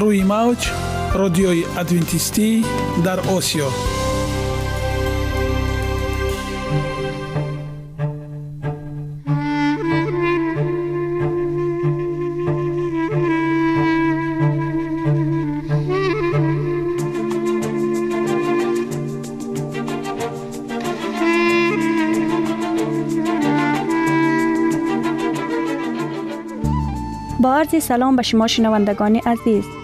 روی موج رادیوی ادوینتیستی در آسیا. با عرض سلام به شما شنوندگان عزیز.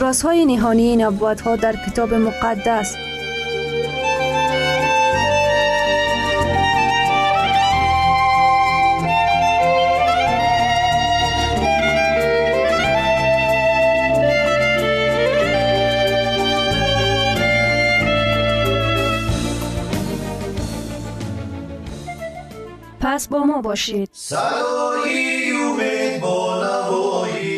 رازهای نهانی نبوت ها در کتاب مقدس. پس با ما باشید. صدای امید با نوای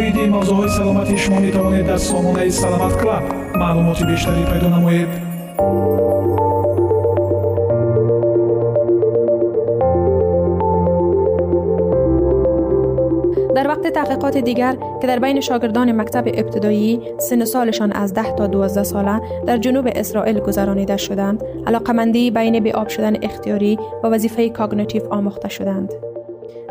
оиди мавзӯъҳои саломатии шумо метавонед дар сомонаи саломат клаб маълумоти бештарӣ пайдо намоед در وقت تحقیقات دیگر که در بین شاگردان مکتب ابتدایی سن سالشان از 10 تا 12 ساله در جنوب اسرائیل گذرانیده شدند علاقمندی بین به آب شدن اختیاری و وظیفه کاگنیتیو آموخته شدند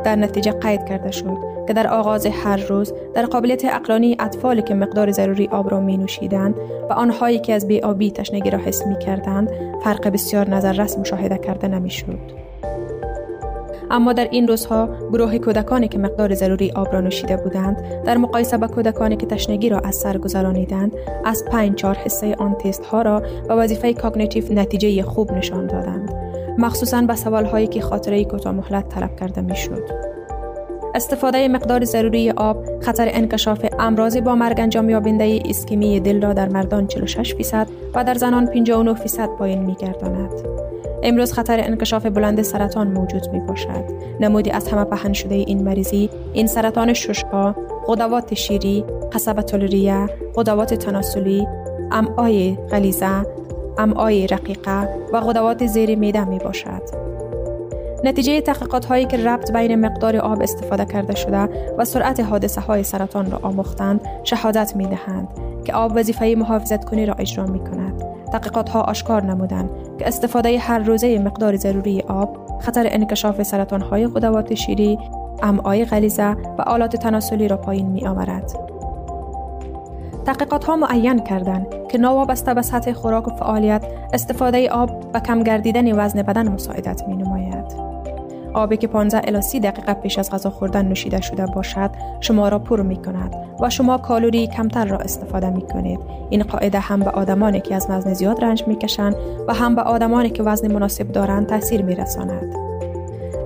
در نتیجه قید کرده شد که در آغاز هر روز در قابلیت اقلانی اطفالی که مقدار ضروری آب را می نوشیدند و آنهایی که از بیابی تشنگی را حس می کردند فرق بسیار نظر رس مشاهده کرده نمی شد. اما در این روزها گروه کودکانی که مقدار ضروری آب را نوشیده بودند در مقایسه با کودکانی که تشنگی را از سر گذرانیدند از پنج چهار حصه آن تست ها را و وظیفه cognitive نتیجه خوب نشان دادند مخصوصا به سوال هایی که خاطره کوتاه مهلت طلب کرده می‌شد استفاده مقدار ضروری آب خطر انکشاف امراض با مرگ انجام یابنده اسکیمی دل را در مردان 46 فیصد و در زنان 59 فیصد پایین می گرداند. امروز خطر انکشاف بلند سرطان موجود می باشد. نمودی از همه پهن شده این مریضی این سرطان ششها، غدوات شیری، قصبت الریه، غدوات تناسلی، امعای غلیظه، امعای رقیقه و غدوات زیر میده می باشد. نتیجه تحقیقات هایی که ربط بین مقدار آب استفاده کرده شده و سرعت حادثه های سرطان را آموختند شهادت می دهند که آب وظیفه محافظت کنی را اجرا می کند. تحقیقات ها آشکار نمودند که استفاده هر روزه مقدار ضروری آب خطر انکشاف سرطان های غدوات شیری، امعای غلیظه و آلات تناسلی را پایین می آورد. تحقیقات ها معین کردند که نوابسته به سطح خوراک و فعالیت استفاده آب و کم گردیدن وزن بدن مساعدت می نماید. آبی که 15 الی 30 دقیقه پیش از غذا خوردن نوشیده شده باشد شما را پر می کند و شما کالوری کمتر را استفاده می کنید این قاعده هم به آدمانی که از وزن زیاد رنج می کشند و هم به آدمانی که وزن مناسب دارند تاثیر می رساند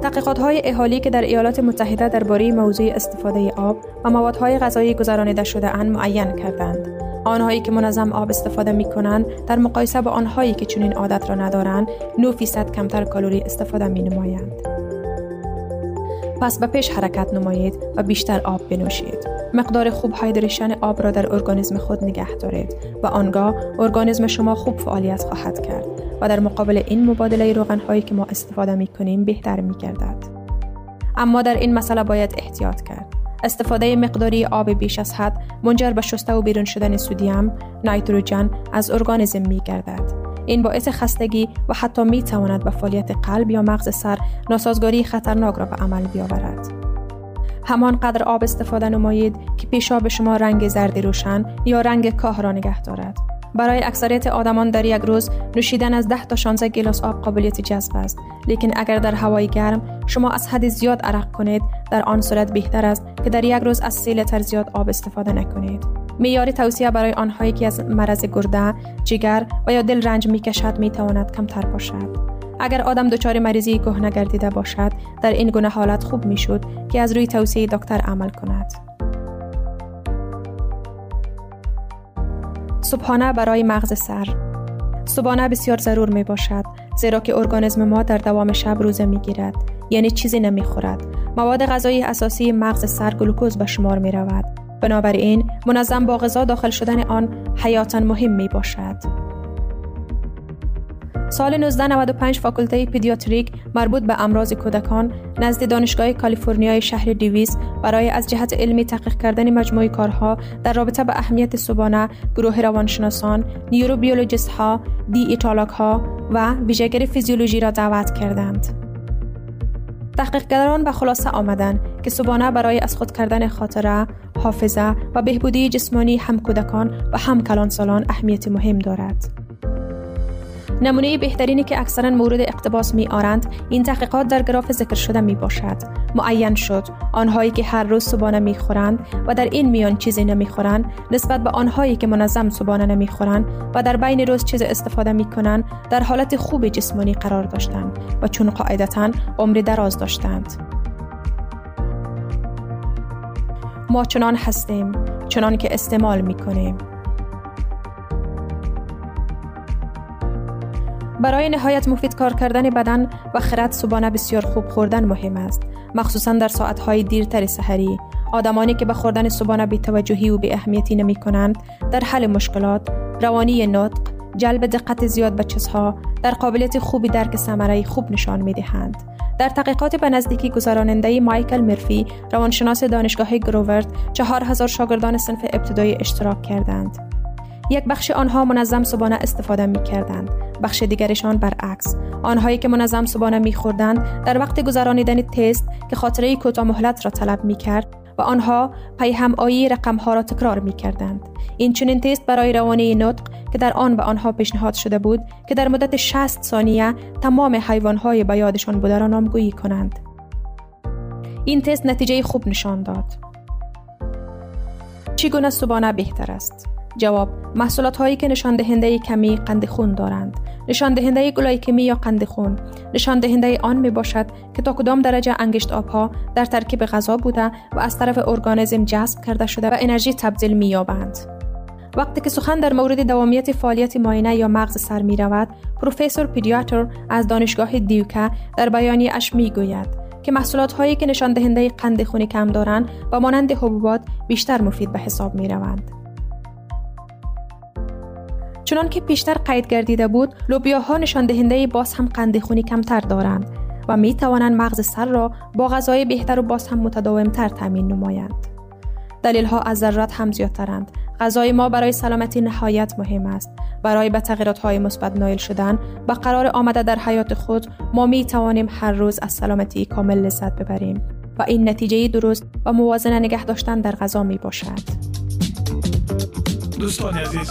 تحقیقات های اهالی که در ایالات متحده درباره موضوع استفاده آب و موادهای غذایی گذرانیده شده اند معین کردند. آنهایی که منظم آب استفاده می کنند در مقایسه با آنهایی که چنین عادت را ندارند 9 فیصد کمتر کالری استفاده می نمایند. پس به پیش حرکت نمایید و بیشتر آب بنوشید. مقدار خوب هایدریشن آب را در ارگانیسم خود نگه دارید و آنگاه ارگانیسم شما خوب فعالیت خواهد کرد و در مقابل این مبادله روغن هایی که ما استفاده می کنیم بهتر می گردد. اما در این مسئله باید احتیاط کرد. استفاده مقداری آب بیش از حد منجر به شسته و بیرون شدن سودیم، نیتروژن از ارگانیسم می گردد. این باعث خستگی و حتی می تواند به فعالیت قلب یا مغز سر ناسازگاری خطرناک را به عمل بیاورد. همان قدر آب استفاده نمایید که پیشاب شما رنگ زردی روشن یا رنگ کاه را نگه دارد. برای اکثریت آدمان در یک روز نوشیدن از 10 تا 16 گلاس آب قابلیت جذب است لیکن اگر در هوای گرم شما از حد زیاد عرق کنید در آن صورت بهتر است که در یک روز از 3 لیتر زیاد آب استفاده نکنید معیار توصیه برای آنهایی که از مرض گرده، جگر و یا دل رنج می کشد می تواند کمتر باشد. اگر آدم دچار مریضی کهنه گردیده باشد در این گونه حالت خوب می شد که از روی توصیه دکتر عمل کند. صبحانه برای مغز سر صبحانه بسیار ضرور می باشد زیرا که ارگانیسم ما در دوام شب روزه می گیرد یعنی چیزی نمی خورد مواد غذایی اساسی مغز سر گلوکوز به شمار می رود بنابراین منظم با غذا داخل شدن آن حیاتا مهم می باشد. سال 1995 فاکولته پدیاتریک مربوط به امراض کودکان نزد دانشگاه کالیفرنیای شهر دیویس برای از جهت علمی تحقیق کردن مجموعه کارها در رابطه به اهمیت صبحانه گروه روانشناسان، نیوروبیولوژیست ها، دی ایتالاک ها و ویژگری فیزیولوژی را دعوت کردند. تحقیقگران به خلاصه آمدند که صبحانه برای از خود کردن خاطره، حافظه و بهبودی جسمانی هم کودکان و هم کلانسالان اهمیت مهم دارد. نمونه بهترینی که اکثرا مورد اقتباس می آرند این تحقیقات در گراف ذکر شده می باشد. معین شد. آنهایی که هر روز صبحانه می خورند و در این میان چیزی نمی خورند نسبت به آنهایی که منظم صبحانه نمی خورند و در بین روز چیز استفاده می کنند در حالت خوب جسمانی قرار داشتند و چون قاعدتا عمر دراز داشتند. ما چنان هستیم چنان که استعمال می کنیم برای نهایت مفید کار کردن بدن و خرد صبحانه بسیار خوب خوردن مهم است مخصوصا در ساعتهای دیرتر سحری. آدمانی که به خوردن صبحانه بی توجهی و بی اهمیتی نمی کنند در حل مشکلات روانی نطق جلب دقت زیاد به چیزها در قابلیت خوبی درک ثمره خوب نشان می دهند. در تحقیقات به نزدیکی گذراننده مایکل مرفی روانشناس دانشگاه گروورد چهار هزار شاگردان صنف ابتدایی اشتراک کردند. یک بخش آنها منظم صبحانه استفاده می کردند. بخش دیگرشان برعکس. آنهایی که منظم صبحانه می خوردند در وقت گذرانیدن تست که خاطره کوتاه مهلت را طلب می کرد و آنها پی هم آیی رقم ها را تکرار می کردند. این چنین تست برای روانی نطق که در آن به آنها پیشنهاد شده بود که در مدت 60 ثانیه تمام حیوان های به یادشان بوده را نامگویی کنند. این تست نتیجه خوب نشان داد. چگونه صبحانه بهتر است؟ جواب محصولات هایی که نشان دهنده کمی قند خون دارند نشان دهنده گلایکمی یا قند خون نشان دهنده آن می باشد که تا کدام درجه انگشت آبها در ترکیب غذا بوده و از طرف ارگانیسم جذب کرده شده و انرژی تبدیل می یابند وقتی که سخن در مورد دوامیت فعالیت ماینه یا مغز سر می رود پروفسور پیدیاتر از دانشگاه دیوکا در بیانی اش می گوید که محصولات هایی که نشان دهنده قند خون کم دارند و مانند حبوبات بیشتر مفید به حساب می روند. چنان که پیشتر قید گردیده بود لوبیاها نشان دهنده باز هم قند خونی کمتر دارند و می توانند مغز سر را با غذای بهتر و باز هم متداومتر تامین نمایند. دلیل ها از ضرورت هم زیادترند. غذای ما برای سلامتی نهایت مهم است. برای به تغییرات های مثبت نایل شدن و قرار آمده در حیات خود ما می توانیم هر روز از سلامتی کامل لذت ببریم و این نتیجه درست و موازنه نگه داشتن در غذا می باشد دوستان عزیز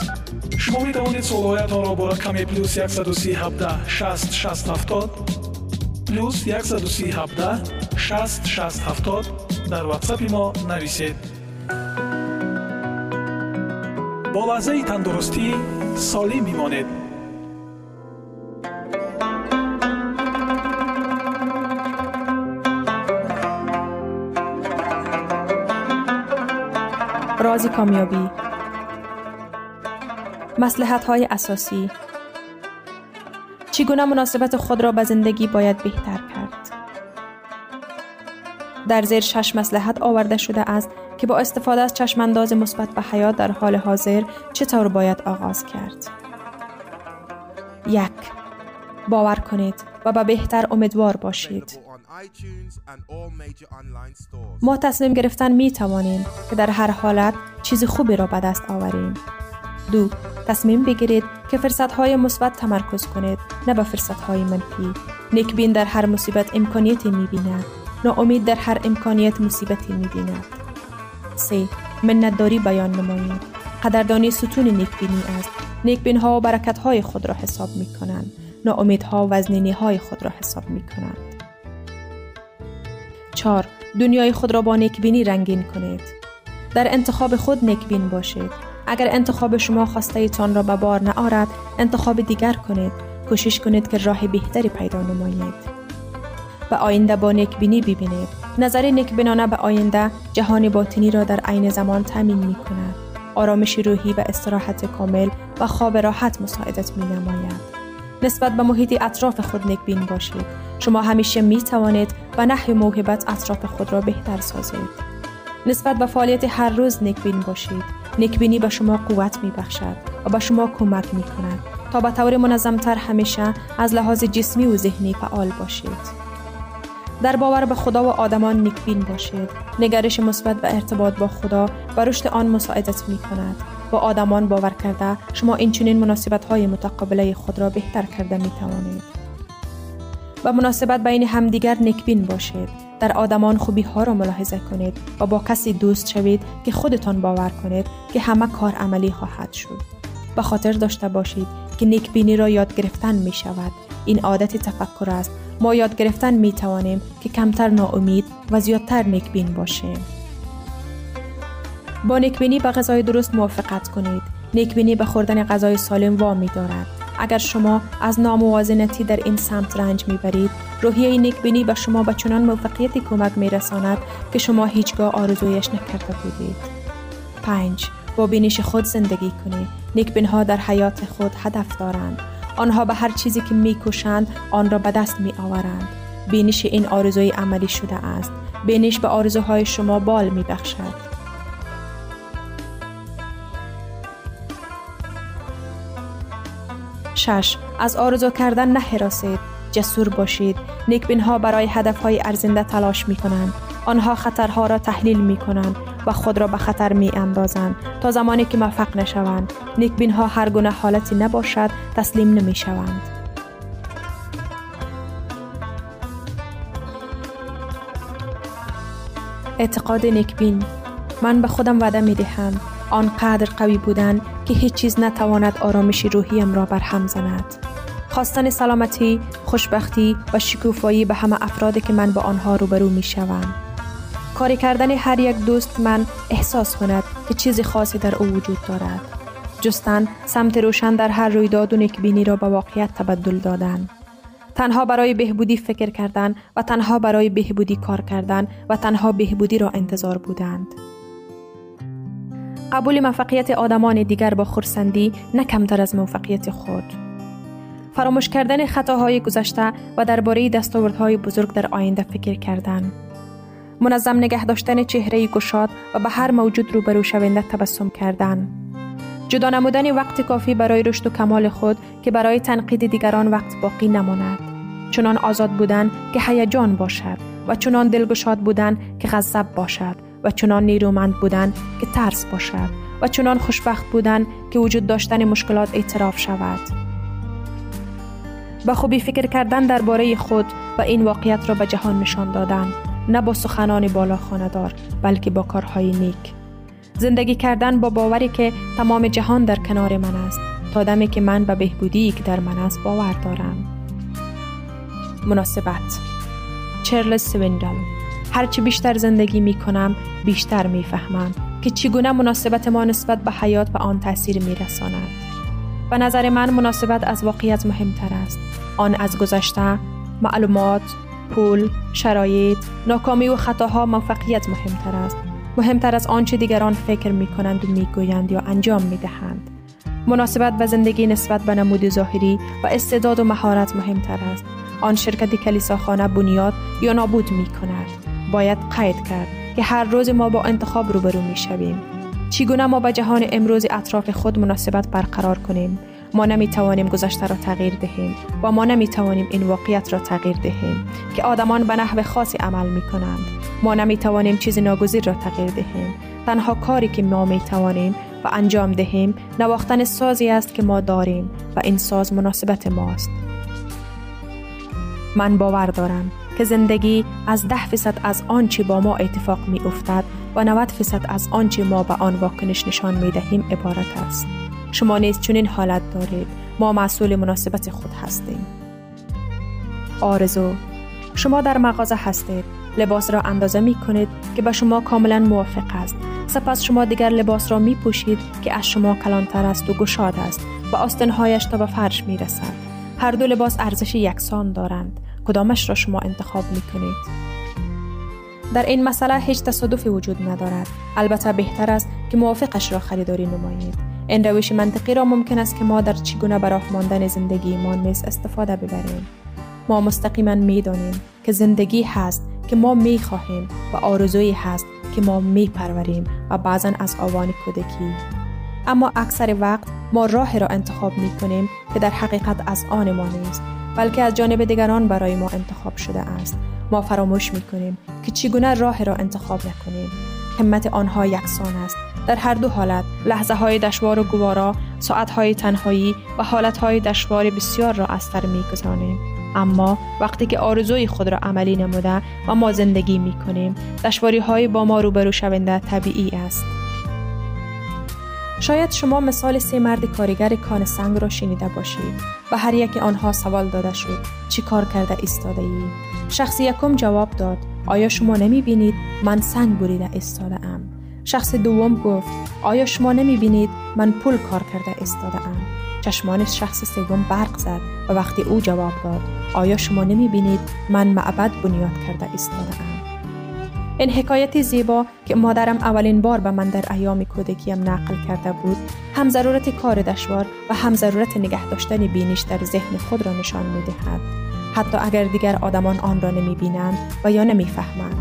шумо метавонед суолҳоятонро бо рақами плюс 137 60 670 плюс 137 60 670 дар ватсапи мо нависед бо лаҳзаи тандурустӣ солим бимонед. Рози комёбӣ مسلحت های اساسی. چگونه مناسبت خود را به زندگی باید بهتر کرد؟ در زیر شش مسلحت آورده شده است که با استفاده از چشمانداز مثبت به حیات در حال حاضر چطور باید آغاز کرد؟ یک باور کنید و به بهتر امیدوار باشید. ما تصمیم گرفتن می توانیم که در هر حالت چیز خوبی را به دست آوریم. دو تصمیم بگیرید که فرصت های مثبت تمرکز کنید نه به فرصت های منفی. نیکبین در هر مصیبت امکانیتی می بیند. ناامید در هر امکانیت مصیبتی می بیند. سه منتداری بیان نمایید. قدردانی ستون نیکبینی است. نیکبین ها برکت های خود را حساب می کنند. ناامیدها و های خود را حساب می کنند. 4. دنیای خود را با نیکبینی رنگین کنید. در انتخاب خود نیکبین باشید. اگر انتخاب شما خواسته تان را به بار نآرد، انتخاب دیگر کنید. کوشش کنید که راه بهتری پیدا نمایید. به آینده با نیکبینی ببینید. نظر نیکبینانه به آینده جهان باطنی را در عین زمان تامین می کند. آرامش روحی و استراحت کامل و خواب راحت مساعدت می نماید. نسبت به محیط اطراف خود نیکبین باشید. شما همیشه می توانید و نحو موهبت اطراف خود را بهتر سازید. نسبت به فعالیت هر روز نیکبین باشید. نیکبینی به شما قوت می بخشد و به شما کمک می کند تا به طور منظمتر همیشه از لحاظ جسمی و ذهنی فعال باشید. در باور به خدا و آدمان نیکبین باشید. نگرش مثبت و ارتباط با خدا و رشد آن مساعدت می کند. با آدمان باور کرده شما این چنین مناسبت های متقابله خود را بهتر کرده می توانید. و مناسبت بین همدیگر نیکبین باشید. در آدمان خوبی ها را ملاحظه کنید و با کسی دوست شوید که خودتان باور کنید که همه کار عملی خواهد شد. به خاطر داشته باشید که نیکبینی را یاد گرفتن می شود. این عادت تفکر است. ما یاد گرفتن می توانیم که کمتر ناامید و زیادتر نیکبین باشیم. با نیکبینی به غذای درست موافقت کنید. نیکبینی به خوردن غذای سالم وامی دارد. اگر شما از ناموازنتی در این سمت رنج می‌برید روحیه نیکبینی به شما به چنان موفقیتی کمک میرساند که شما هیچگاه آرزویش نکرده بودید. 5. با بینش خود زندگی کنید نیکبین ها در حیات خود هدف دارند. آنها به هر چیزی که میکوشند آن را به دست می آورند بینش این آرزوی عملی شده است. بینش به آرزوهای شما بال می بخشد شش از آرزو کردن نهراسید جسور باشید. نیکبین ها برای هدف های ارزنده تلاش می کنند آنها خطرها را تحلیل می کنند و خود را به خطر می اندازند تا زمانی که موفق نشوند. نیکبین ها هر گونه حالتی نباشد تسلیم نمی شوند اعتقاد نیکبین من به خودم وعده می دهم آنقدر قوی بودن که هیچ چیز نتواند آرامش روحیم را برهم زند. خواستن سلامتی، خوشبختی و شکوفایی به همه افرادی که من با آنها روبرو می شوم. کاری کردن هر یک دوست من احساس کند که چیز خاصی در او وجود دارد. جستن سمت روشن در هر رویداد و نیکبینی را به واقعیت تبدل دادن. تنها برای بهبودی فکر کردن و تنها برای بهبودی کار کردن و تنها بهبودی را انتظار بودند. قبول موفقیت آدمان دیگر با خورسندی نه کمتر از موفقیت خود. فراموش کردن خطاهای گذشته و درباره دستاوردهای بزرگ در آینده فکر کردن. منظم نگه داشتن چهره گشاد و به هر موجود روبرو شونده تبسم کردن. جدا نمودن وقت کافی برای رشد و کمال خود که برای تنقید دیگران وقت باقی نماند. چنان آزاد بودن که هیجان باشد و چنان دلگشاد بودن که غضب باشد. و چنان نیرومند بودن که ترس باشد و چنان خوشبخت بودن که وجود داشتن مشکلات اعتراف شود. با خوبی فکر کردن درباره خود و این واقعیت را به جهان نشان دادن نه با سخنان بالا خاندار بلکه با کارهای نیک. زندگی کردن با باوری که تمام جهان در کنار من است تا دمی که من به بهبودی که در من است باور دارم. مناسبت. چرلز سویندل هرچی بیشتر زندگی می کنم بیشتر می فهمم که چگونه مناسبت ما نسبت به حیات به آن تاثیر می رساند. به نظر من مناسبت از واقعیت مهمتر است. آن از گذشته، معلومات، پول، شرایط، ناکامی و خطاها موفقیت مهمتر است. مهمتر از آنچه دیگران فکر می کنند و می گویند یا انجام می دهند. مناسبت به زندگی نسبت به نمود ظاهری و استعداد و مهارت مهمتر است. آن شرکت کلیساخانه بنیاد یا نابود می کند. باید قید کرد که هر روز ما با انتخاب روبرو می شویم. چگونه ما به جهان امروز اطراف خود مناسبت برقرار کنیم؟ ما نمی توانیم گذشته را تغییر دهیم و ما نمی توانیم این واقعیت را تغییر دهیم که آدمان به نحو خاصی عمل می کنند. ما نمی توانیم چیز ناگزیر را تغییر دهیم. تنها کاری که ما می توانیم و انجام دهیم نواختن سازی است که ما داریم و این ساز مناسبت ماست. من باور دارم که زندگی از ده فیصد از آنچه با ما اتفاق می افتد و 90 فیصد از آنچه ما به آن واکنش نشان می دهیم عبارت است. شما نیز چنین حالت دارید. ما مسئول مناسبت خود هستیم. آرزو شما در مغازه هستید. لباس را اندازه می کنید که به شما کاملا موافق است. سپس شما دیگر لباس را می پوشید که از شما کلانتر است و گشاد است و آستنهایش تا به فرش می رسد. هر دو لباس ارزش یکسان دارند. کدامش را شما انتخاب می کنید؟ در این مسئله هیچ تصادفی وجود ندارد. البته بهتر است که موافقش را خریداری نمایید. این روش منطقی را ممکن است که ما در چگونه براه ماندن زندگی ما نیز استفاده ببریم. ما مستقیما می دانیم که زندگی هست که ما می خواهیم و آرزویی هست که ما می پروریم و بعضا از آوان کودکی. اما اکثر وقت ما راه را انتخاب می کنیم که در حقیقت از آن ما نیست بلکه از جانب دیگران برای ما انتخاب شده است. ما فراموش می کنیم که چگونه راه را انتخاب نکنیم. همت آنها یکسان است. در هر دو حالت لحظه های دشوار و گوارا ساعت های تنهایی و حالت های دشوار بسیار را از سر می گذاریم. اما وقتی که آرزوی خود را عملی نموده و ما زندگی می کنیم دشواری های با ما روبرو شونده طبیعی است. شاید شما مثال سه مرد کارگر کان سنگ را شنیده باشید و هر یک آنها سوال داده شد چی کار کرده ایستاده ای؟ شخص یکم جواب داد آیا شما نمی بینید من سنگ بریده ایستاده ام؟ شخص دوم گفت آیا شما نمی بینید من پول کار کرده ایستاده ام؟ چشمان شخص سوم برق زد و وقتی او جواب داد آیا شما نمی بینید من معبد بنیاد کرده ایستاده ام؟ این حکایت زیبا که مادرم اولین بار به من در ایام کودکیم نقل کرده بود هم ضرورت کار دشوار و هم ضرورت نگه داشتن بینش در ذهن خود را نشان می دهد. حتی اگر دیگر آدمان آن را نمی بینند و یا نمی فهمند.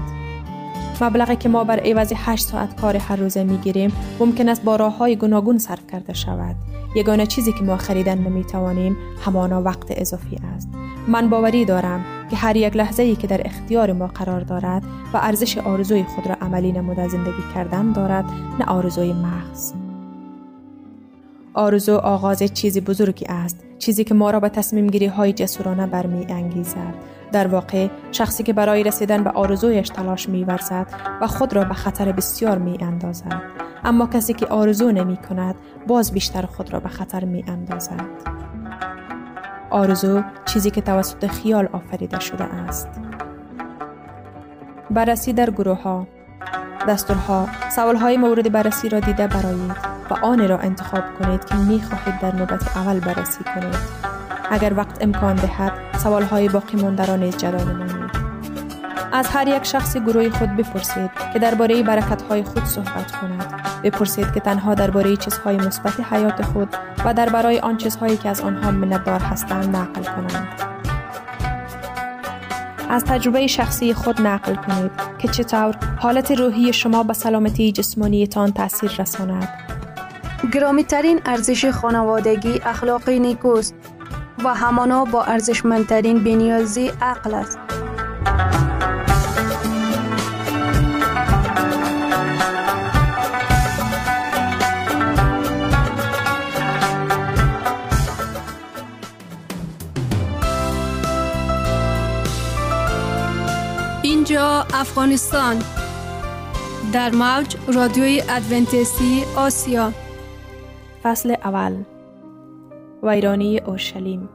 مبلغی که ما بر عوض 8 ساعت کار هر روزه می گیریم ممکن است با راه های گوناگون صرف کرده شود. یگانه چیزی که ما خریدن نمی توانیم همانا وقت اضافی است. من باوری دارم که هر یک لحظه ای که در اختیار ما قرار دارد و ارزش آرزوی خود را عملی نموده زندگی کردن دارد نه آرزوی محض آرزو آغاز چیزی بزرگی است چیزی که ما را به تصمیم گیری های جسورانه برمی انگیزد در واقع شخصی که برای رسیدن به آرزویش تلاش می ورزد و خود را به خطر بسیار می اندازد اما کسی که آرزو نمی کند باز بیشتر خود را به خطر می اندازد آرزو چیزی که توسط خیال آفریده شده است. بررسی در گروه ها دستورها سوال های مورد بررسی را دیده برایید و آن را انتخاب کنید که می خواهید در نوبت اول بررسی کنید. اگر وقت امکان دهد سوال های باقی مانده را نیز جدا نمایید. از هر یک شخص گروه خود بپرسید که درباره برکت های خود صحبت کند. بپرسید که تنها درباره چیزهای مثبت حیات خود و درباره آن چیزهایی که از آنها منتدار هستند نقل کنند. از تجربه شخصی خود نقل کنید که چطور حالت روحی شما به سلامتی جسمانیتان تاثیر رساند. گرامی ترین ارزش خانوادگی اخلاق نیکوست و همانا با ارزشمندترین بنیازی عقل است. اینجا افغانستان در موج رادیوی ادونتیستی آسیا فصل اول ویرانی اورشلیم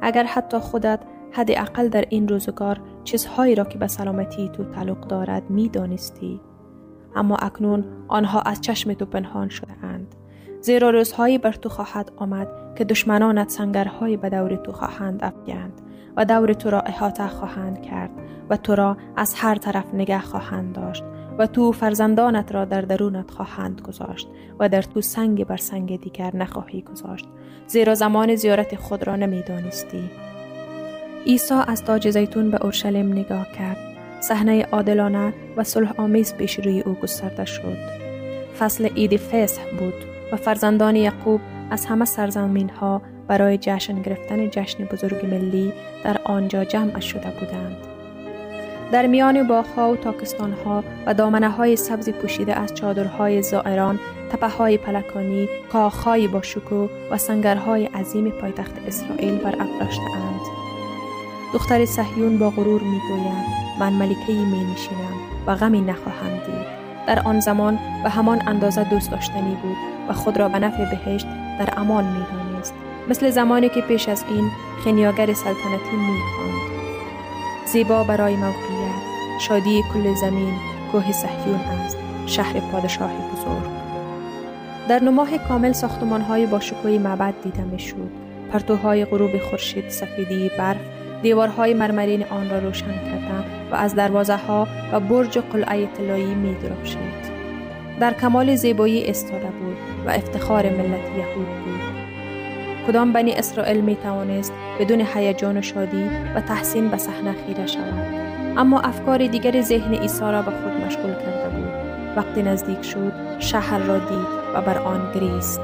اگر حتی خودت حداقل در این روزگار چیزهایی را که به سلامتی تو تعلق دارد می دانستی. اما اکنون آنها از چشم تو پنهان شده اند. زیرا روزهایی بر تو خواهد آمد که دشمنانت سنگرهایی به دور تو خواهند افگند و دور تو را احاطه خواهند کرد و تو را از هر طرف نگه خواهند داشت و تو فرزندانت را در درونت خواهند گذاشت و در تو سنگ بر سنگ دیگر نخواهی گذاشت. زیرا زمان زیارت خود را نمی‌دانستی. عیسی از تاج زیتون به اورشلیم نگاه کرد. صحنه عادلانه و صلح آمیز پیش روی او گسترده شد. فصل عید فصح بود و فرزندان یعقوب از همه سرزمین ها برای جشن گرفتن جشن بزرگ ملی در آنجا جمع شده بودند. در میان باغها و تاکستانها و دامنه های سبز پوشیده از چادرهای زائران، تپه های پلکانی، کاخهای با شکو و سنگرهای عظیم پایتخت اسرائیل بر اند. دختر صهیون با غرور می گوید من ملکه می نشینم و غمی نخواهم دید. در آن زمان به همان اندازه دوست داشتنی بود و خود را به نفع بهشت در امان می. مثل زمانی که پیش از این خنیاگر سلطنتی می خواند. زیبا برای موقعیت شادی کل زمین کوه صهیون است شهر پادشاه بزرگ در نماه کامل های با شکوی معبد دیده می شود پرتوهای غروب خورشید سفیدی برف دیوارهای مرمرین آن را روشن کرده و از دروازه ها و برج قلعه طلایی می درخشید. در کمال زیبایی استاده بود و افتخار ملت یهود بود. کدام بنی اسرائیل می توانست بدون هیجان و شادی و تحسین به صحنه خیره شود. اما افکار دیگر ذهن عیسی را به خود مشغول کرده بود. وقتی نزدیک شد شهر را دید و بر آن گریست.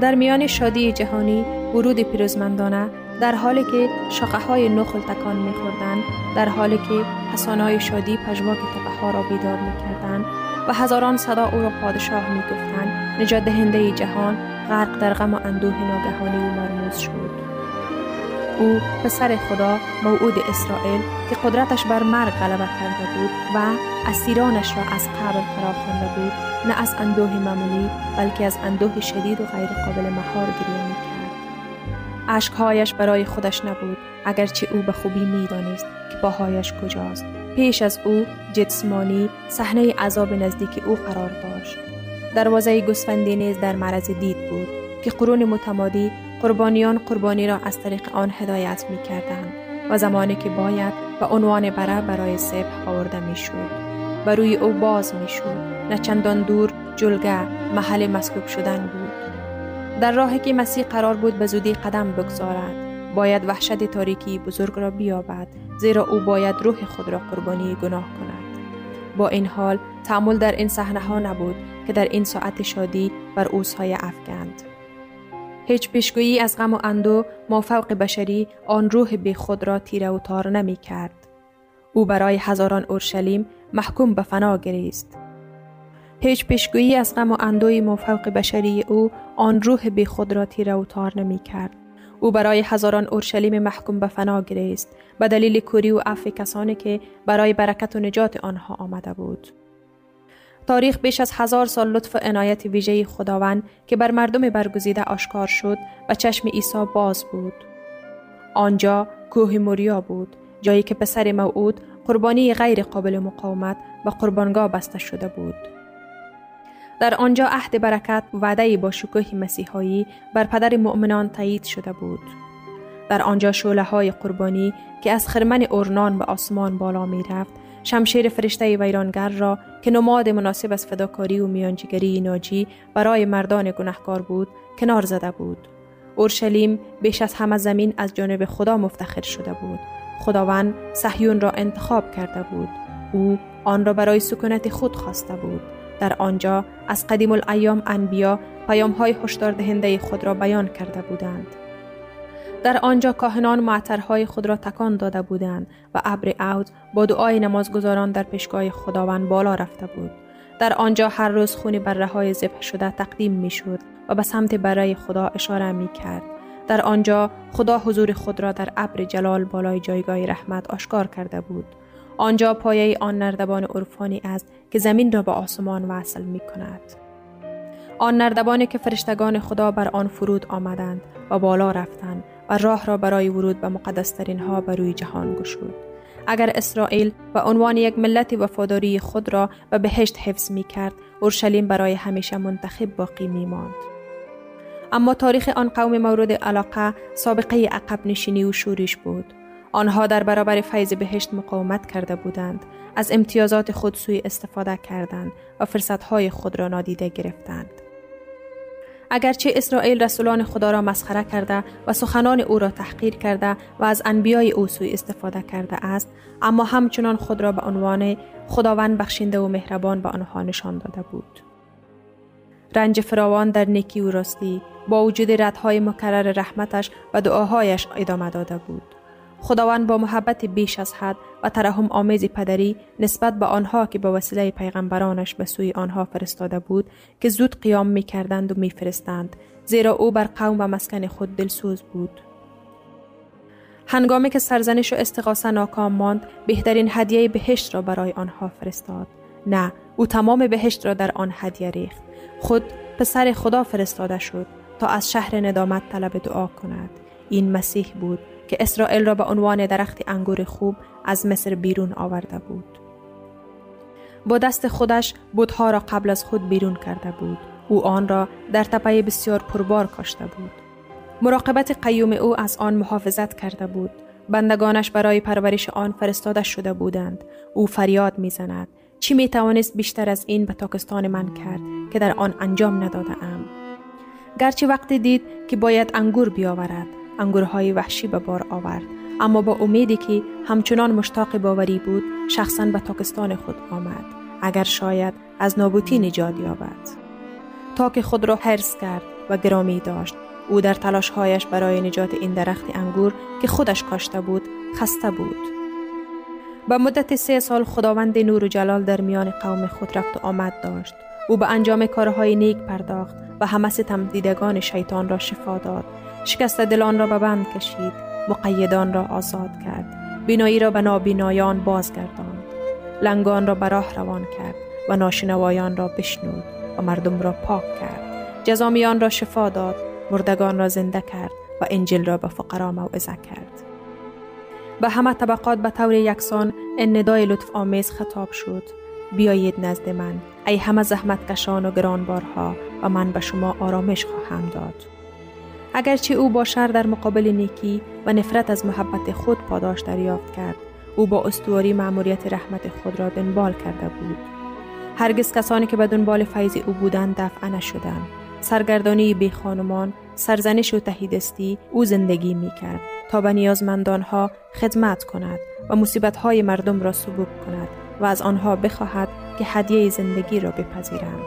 در میان شادی جهانی ورود پیروزمندانه در حالی که شاقه های نخل تکان می خوردن، در حالی که حسانای شادی پژواک تپه ها را بیدار می کردن و هزاران صدا او را پادشاه می گفتن نجات دهنده جهان غرق در غم و اندوه ناگهانی و مرموز شد. او پسر خدا موعود اسرائیل که قدرتش بر مرگ غلبه کرده بود و اسیرانش را از قبل فرا خوانده بود نه از اندوه معمولی بلکه از اندوه شدید و غیر قابل مهار گریه می اشکهایش برای خودش نبود اگرچه او به خوبی می‌دانست که باهایش کجاست. پیش از او جسمانی صحنه عذاب نزدیک او قرار داشت. دروازه گسفندی نیز در معرض دید بود که قرون متمادی قربانیان قربانی را از طریق آن هدایت می کردند و زمانی که باید به عنوان بره برای سبح آورده می شود و روی او باز می شود نه چندان دور جلگه محل مسکوب شدن بود. در راهی که مسیح قرار بود به زودی قدم بگذارد باید وحشت تاریکی بزرگ را بیابد زیرا او باید روح خود را قربانی گناه کند با این حال تعمل در این صحنه ها نبود که در این ساعت شادی بر اوسهای افگند هیچ پیشگویی از غم و اندو ما فوق بشری آن روح بی خود را تیره و تار نمی کرد. او برای هزاران اورشلیم محکوم به فنا گریست. هیچ پیشگویی از غم و اندوی مفوق بشری او آن روح بی خود را تیره و تار نمی کرد. او برای هزاران اورشلیم محکوم به فنا گریست به دلیل کوری و عفو کسانی که برای برکت و نجات آنها آمده بود. تاریخ بیش از هزار سال لطف و عنایت ویژه خداوند که بر مردم برگزیده آشکار شد و چشم عیسی باز بود. آنجا کوه موریا بود جایی که پسر موعود قربانی غیر قابل مقاومت و قربانگاه بسته شده بود. در آنجا عهد برکت وعده با شکوه مسیحایی بر پدر مؤمنان تایید شده بود. در آنجا شوله های قربانی که از خرمن اورنان به آسمان بالا می رفت شمشیر فرشته ویرانگر را که نماد مناسب از فداکاری و میانجیگری ناجی برای مردان گناهکار بود کنار زده بود. اورشلیم بیش از همه زمین از جانب خدا مفتخر شده بود. خداوند صهیون را انتخاب کرده بود. او آن را برای سکونت خود خواسته بود. در آنجا از قدیم الایام انبیا پیام های هشدار دهنده خود را بیان کرده بودند. در آنجا کاهنان معطرهای خود را تکان داده بودند و ابر عود با دعای نمازگزاران در پیشگاه خداوند بالا رفته بود. در آنجا هر روز خون بره های ذبح شده تقدیم می شد و به سمت برای خدا اشاره می کرد. در آنجا خدا حضور خود را در ابر جلال بالای جایگاه رحمت آشکار کرده بود. آنجا پایه آن نردبان عرفانی است که زمین را به آسمان وصل می کند. آن نردبانی که فرشتگان خدا بر آن فرود آمدند و بالا رفتند و راه را برای ورود به مقدسترین ها بر روی جهان گشود. اگر اسرائیل به عنوان یک ملت وفاداری خود را به بهشت حفظ می کرد، اورشلیم برای همیشه منتخب باقی می ماند. اما تاریخ آن قوم مورد علاقه سابقه عقب نشینی و شورش بود. آنها در برابر فیض بهشت مقاومت کرده بودند. از امتیازات خود سوی استفاده کردند و فرصتهای خود را نادیده گرفتند. اگرچه اسرائیل رسولان خدا را مسخره کرده و سخنان او را تحقیر کرده و از انبیای او سوی استفاده کرده است اما همچنان خود را به عنوان خداوند بخشنده و مهربان به آنها نشان داده بود. رنج فراوان در نیکی و راستی با وجود ردهای مکرر رحمتش و دعاهایش ادامه داده بود. خداوند با محبت بیش از حد و ترحم آمیز پدری نسبت به آنها که به وسیله پیغمبرانش به سوی آنها فرستاده بود که زود قیام می کردند و می فرستند زیرا او بر قوم و مسکن خود دلسوز بود. هنگامی که سرزنش و استقاسه ناکام ماند بهترین هدیه بهشت را برای آنها فرستاد. نه او تمام بهشت را در آن هدیه ریخت. خود پسر خدا فرستاده شد تا از شهر ندامت طلب دعا کند. این مسیح بود که اسرائیل را به عنوان درخت انگور خوب از مصر بیرون آورده بود. با دست خودش بودها را قبل از خود بیرون کرده بود. او آن را در تپه بسیار پربار کاشته بود. مراقبت قیوم او از آن محافظت کرده بود. بندگانش برای پرورش آن فرستاده شده بودند. او فریاد می‌زند. چی می توانست بیشتر از این به تاکستان من کرد که در آن انجام نداده ام. گرچه وقتی دید که باید انگور بیاورد انگورهای وحشی به بار آورد. اما با امیدی که همچنان مشتاق باوری بود شخصا به تاکستان خود آمد. اگر شاید از نابوتی نجات یابد. تا که خود را حرس کرد و گرامی داشت. او در تلاشهایش برای نجات این درخت انگور که خودش کاشته بود خسته بود. به مدت سه سال خداوند نور و جلال در میان قوم خود رفت و آمد داشت. او به انجام کارهای نیک پرداخت و همه ستم دیدگان شیطان را شفا داد. شکست دلان را به بند کشید مقیدان را آزاد کرد. بینایی را به نابینایان بازگرداند. لنگان را به راه روان کرد و ناشنوایان را بشنود و مردم را پاک کرد. جزامیان را شفا داد مردگان را زنده کرد و انجیل را به فقرا موعظه کرد. به همه طبقات به طور یکسان این ندای لطف آمیز خطاب شد. بیایید نزد من ای همه زحمت کشان و گرانبارها و من به شما آرامش خواهم داد. اگرچه او با شر در مقابل نیکی و نفرت از محبت خود پاداش دریافت کرد. او با استواری معموریت رحمت خود را دنبال کرده بود. هرگز کسانی که به دنبال فیض او بودند دفع نشدند. سرگردانی بی خانمان سرزنش و تهیدستی او زندگی می کرد تا به نیازمندانها خدمت کند و مصیبتهای مردم را سبوک کند و از آنها بخواهد که هدیه زندگی را بپذیرند.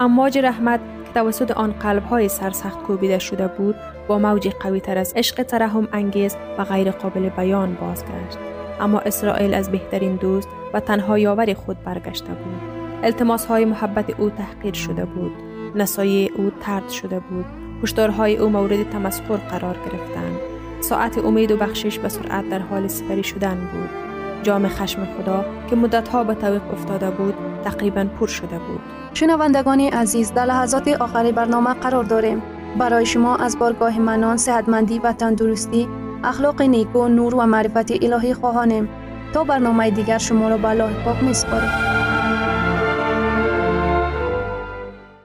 امواج رحمت توسط آن قلب های سرسخت کوبیده شده بود با موجی قوی تر از عشق ترحم انگیز و غیر قابل بیان بازگشت. اما اسرائیل از بهترین دوست و تنها یاور خود برگشته بود. التماس های محبت او تحقیر شده بود. نسایه او ترد شده بود. هشدارهای او مورد تمسخر قرار گرفتند. ساعت امید و بخشش به سرعت در حال سپری شدن بود. جام خشم خدا که مدتها به طویق افتاده بود تقریبا پر شده بود. شنوندگان عزیز در لحظات آخری برنامه قرار داریم. برای شما از بارگاه منان صحتمندی و تندرستی اخلاق نیکو نور و معرفت الهی خواهانیم. تا برنامه دیگر شما را به پاک میسپاریم.